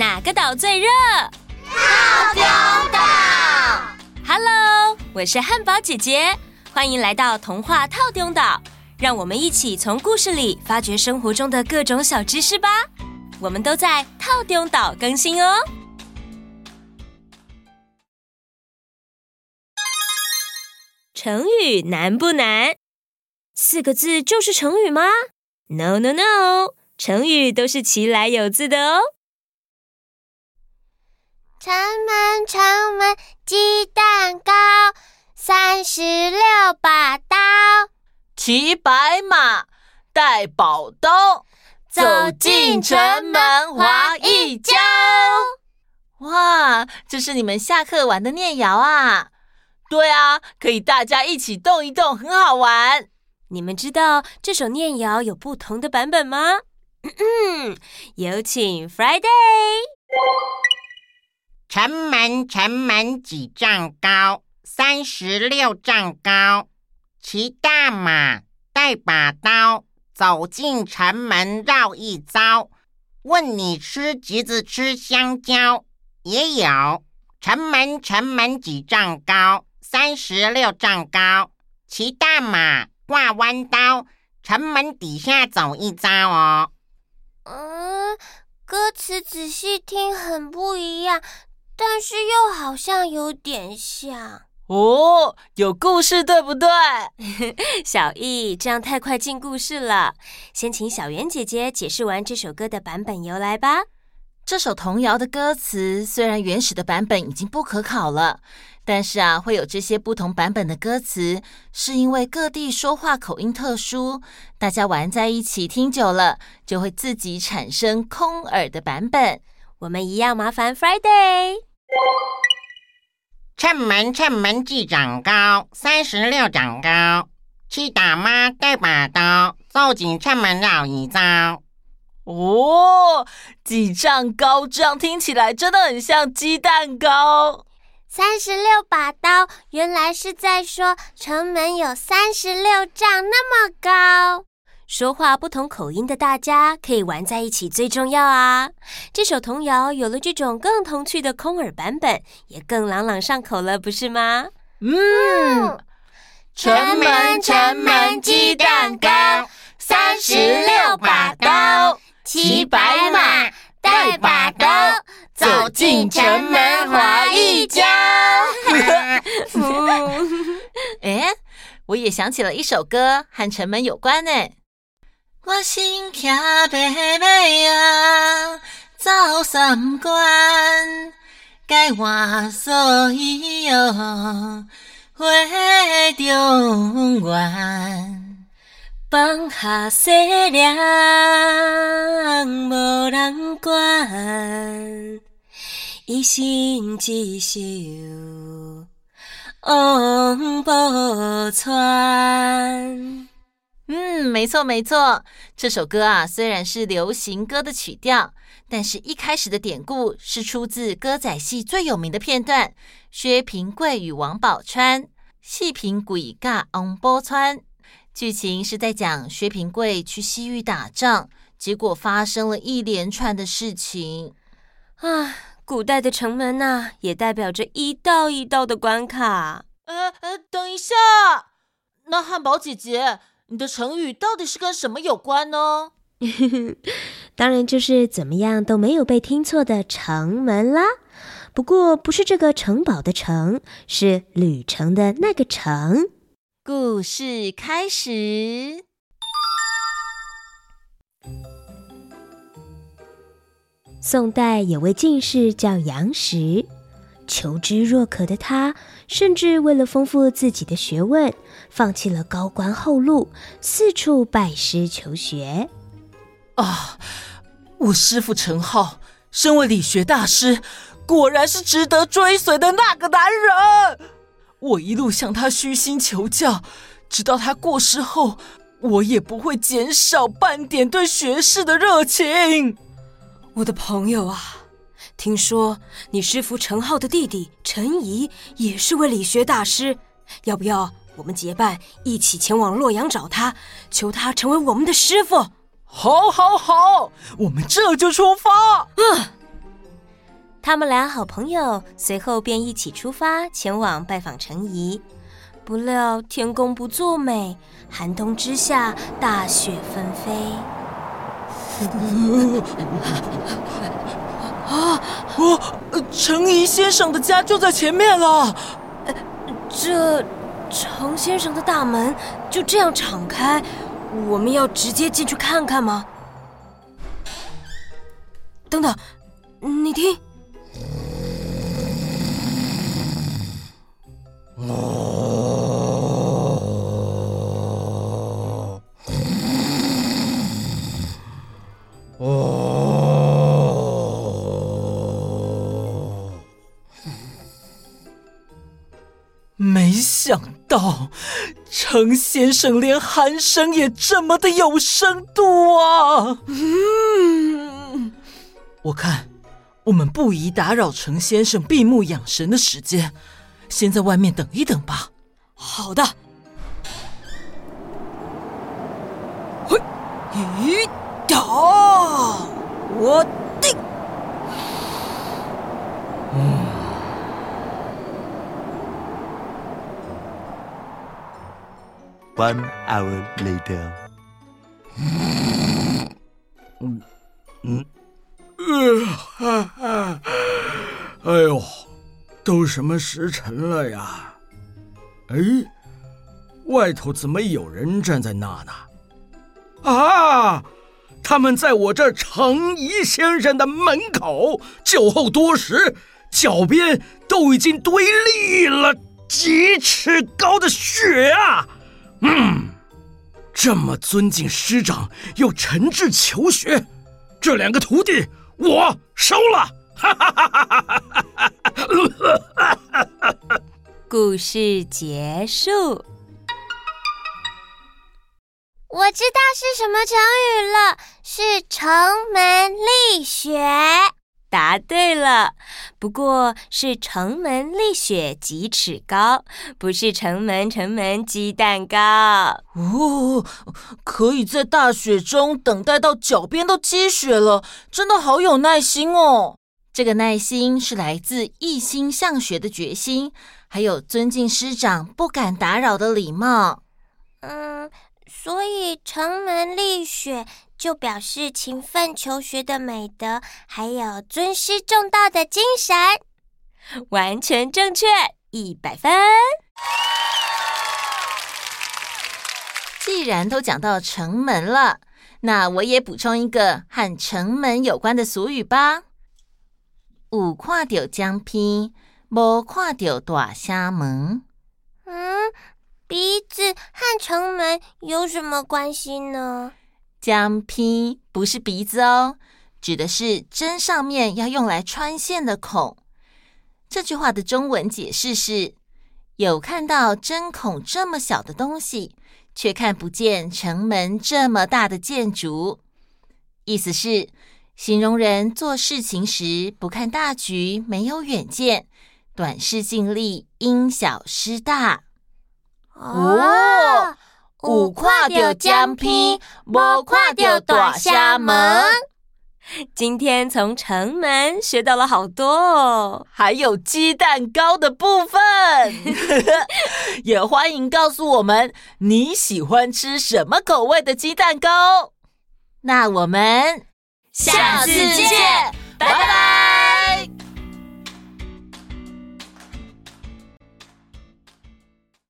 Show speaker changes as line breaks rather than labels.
哪个岛最热？
套丢岛。
Hello，我是汉堡姐姐，欢迎来到童话套丢岛。让我们一起从故事里发掘生活中的各种小知识吧。我们都在套丢岛更新哦。成语难不难？四个字就是成语吗？No No No，成语都是其来有字的哦。
城门城门鸡蛋糕，三十六把刀，
骑白马带宝刀，走进城门滑一跤。哇，这是你们下课玩的念谣啊？对啊，可以大家一起动一动，很好玩。
你们知道这首念谣有不同的版本吗？有请 Friday。
城门城门几丈高？三十六丈高。骑大马带把刀，走进城门绕一遭。问你吃橘子吃香蕉？也有。城门城门几丈高？三十六丈高，骑大马挂弯刀，城门底下走一遭哦。
嗯，歌词仔细听很不一样，但是又好像有点像。
哦，有故事对不对？
小易，这样太快进故事了，先请小圆姐姐解释完这首歌的版本由来吧。
这首童谣的歌词虽然原始的版本已经不可考了，但是啊，会有这些不同版本的歌词，是因为各地说话口音特殊，大家玩在一起听久了，就会自己产生空耳的版本。
我们一样麻烦 Friday。
城门城门几丈高？三十六长高。去打妈带把刀，走进城门绕一遭。
哦，几丈高，这样听起来真的很像鸡蛋糕。
三十六把刀，原来是在说城门有三十六丈那么高。
说话不同口音的大家可以玩在一起最重要啊！这首童谣有了这种更童趣的空耳版本，也更朗朗上口了，不是吗？
嗯，
城门城门鸡蛋糕，三十六把刀。骑白马，带把刀，走进城门滑一跤。
哎，我也想起了一首歌，和城门有关呢。我心骑白马啊，走三关，改换所有花中原。放下西凉，无人管，一心只想往北川。嗯，没错没错，这首歌啊，虽然是流行歌的曲调，但是一开始的典故是出自歌仔戏最有名的片段：薛平贵与王宝钏，戏平贵甲王宝釧。剧情是在讲薛平贵去西域打仗，结果发生了一连串的事情。
啊，古代的城门呐、啊，也代表着一道一道的关卡。
呃呃，等一下，那汉堡姐姐，你的成语到底是跟什么有关呢？
当然就是怎么样都没有被听错的城门啦。不过不是这个城堡的城，是旅程的那个城。故事开始。宋代有位进士叫杨时，求知若渴的他，甚至为了丰富自己的学问，放弃了高官厚禄，四处拜师求学。
啊，我师父陈浩，身为理学大师，果然是值得追随的那个男人。我一路向他虚心求教，直到他过世后，我也不会减少半点对学士的热情。
我的朋友啊，听说你师父陈浩的弟弟陈怡也是位理学大师，要不要我们结伴一起前往洛阳找他，求他成为我们的师傅？
好，好，好，我们这就出发。
嗯，他们俩好朋友随后便一起出发前往拜访陈怡。不料天公不作美，寒冬之下大雪纷飞。
啊！我程颐先生的家就在前面了。
这程先生的大门就这样敞开，我们要直接进去看看吗？等等，你听。
没想到，程先生连鼾声也这么的有深度啊！嗯，我看我们不宜打扰程先生闭目养神的时间，先在外面等一等吧。
好的。嘿，咦，打，我定。嗯。
One hour later。嗯嗯，
呃，哎呦，都什么时辰了呀？哎，外头怎么有人站在那呢？啊，他们在我这程颐先生的门口，酒后多时，脚边都已经堆立了几尺高的雪啊！嗯，这么尊敬师长，又诚挚求学，这两个徒弟我收了。哈哈哈哈哈哈！
故事结束。
我知道是什么成语了，是城门立雪。
答对了，不过是城门立雪几尺高，不是城门城门鸡蛋糕
哦。可以在大雪中等待到脚边都积雪了，真的好有耐心哦。
这个耐心是来自一心向学的决心，还有尊敬师长、不敢打扰的礼貌。
嗯，所以城门立雪。就表示勤奋求学的美德，还有尊师重道的精神，
完全正确，一百分。
既然都讲到城门了，那我也补充一个和城门有关的俗语吧。有看到江边，无看到大城门。
嗯，鼻子和城门有什么关系呢？
江边不是鼻子哦，指的是针上面要用来穿线的孔。这句话的中文解释是：有看到针孔这么小的东西，却看不见城门这么大的建筑。意思是形容人做事情时不看大局，没有远见，短视近利，因小失大。
哦。有看到江边，无看到大厦门。
今天从城门学到了好多哦，
还有鸡蛋糕的部分。也欢迎告诉我们你喜欢吃什么口味的鸡蛋糕。
那我们
下次见，拜拜。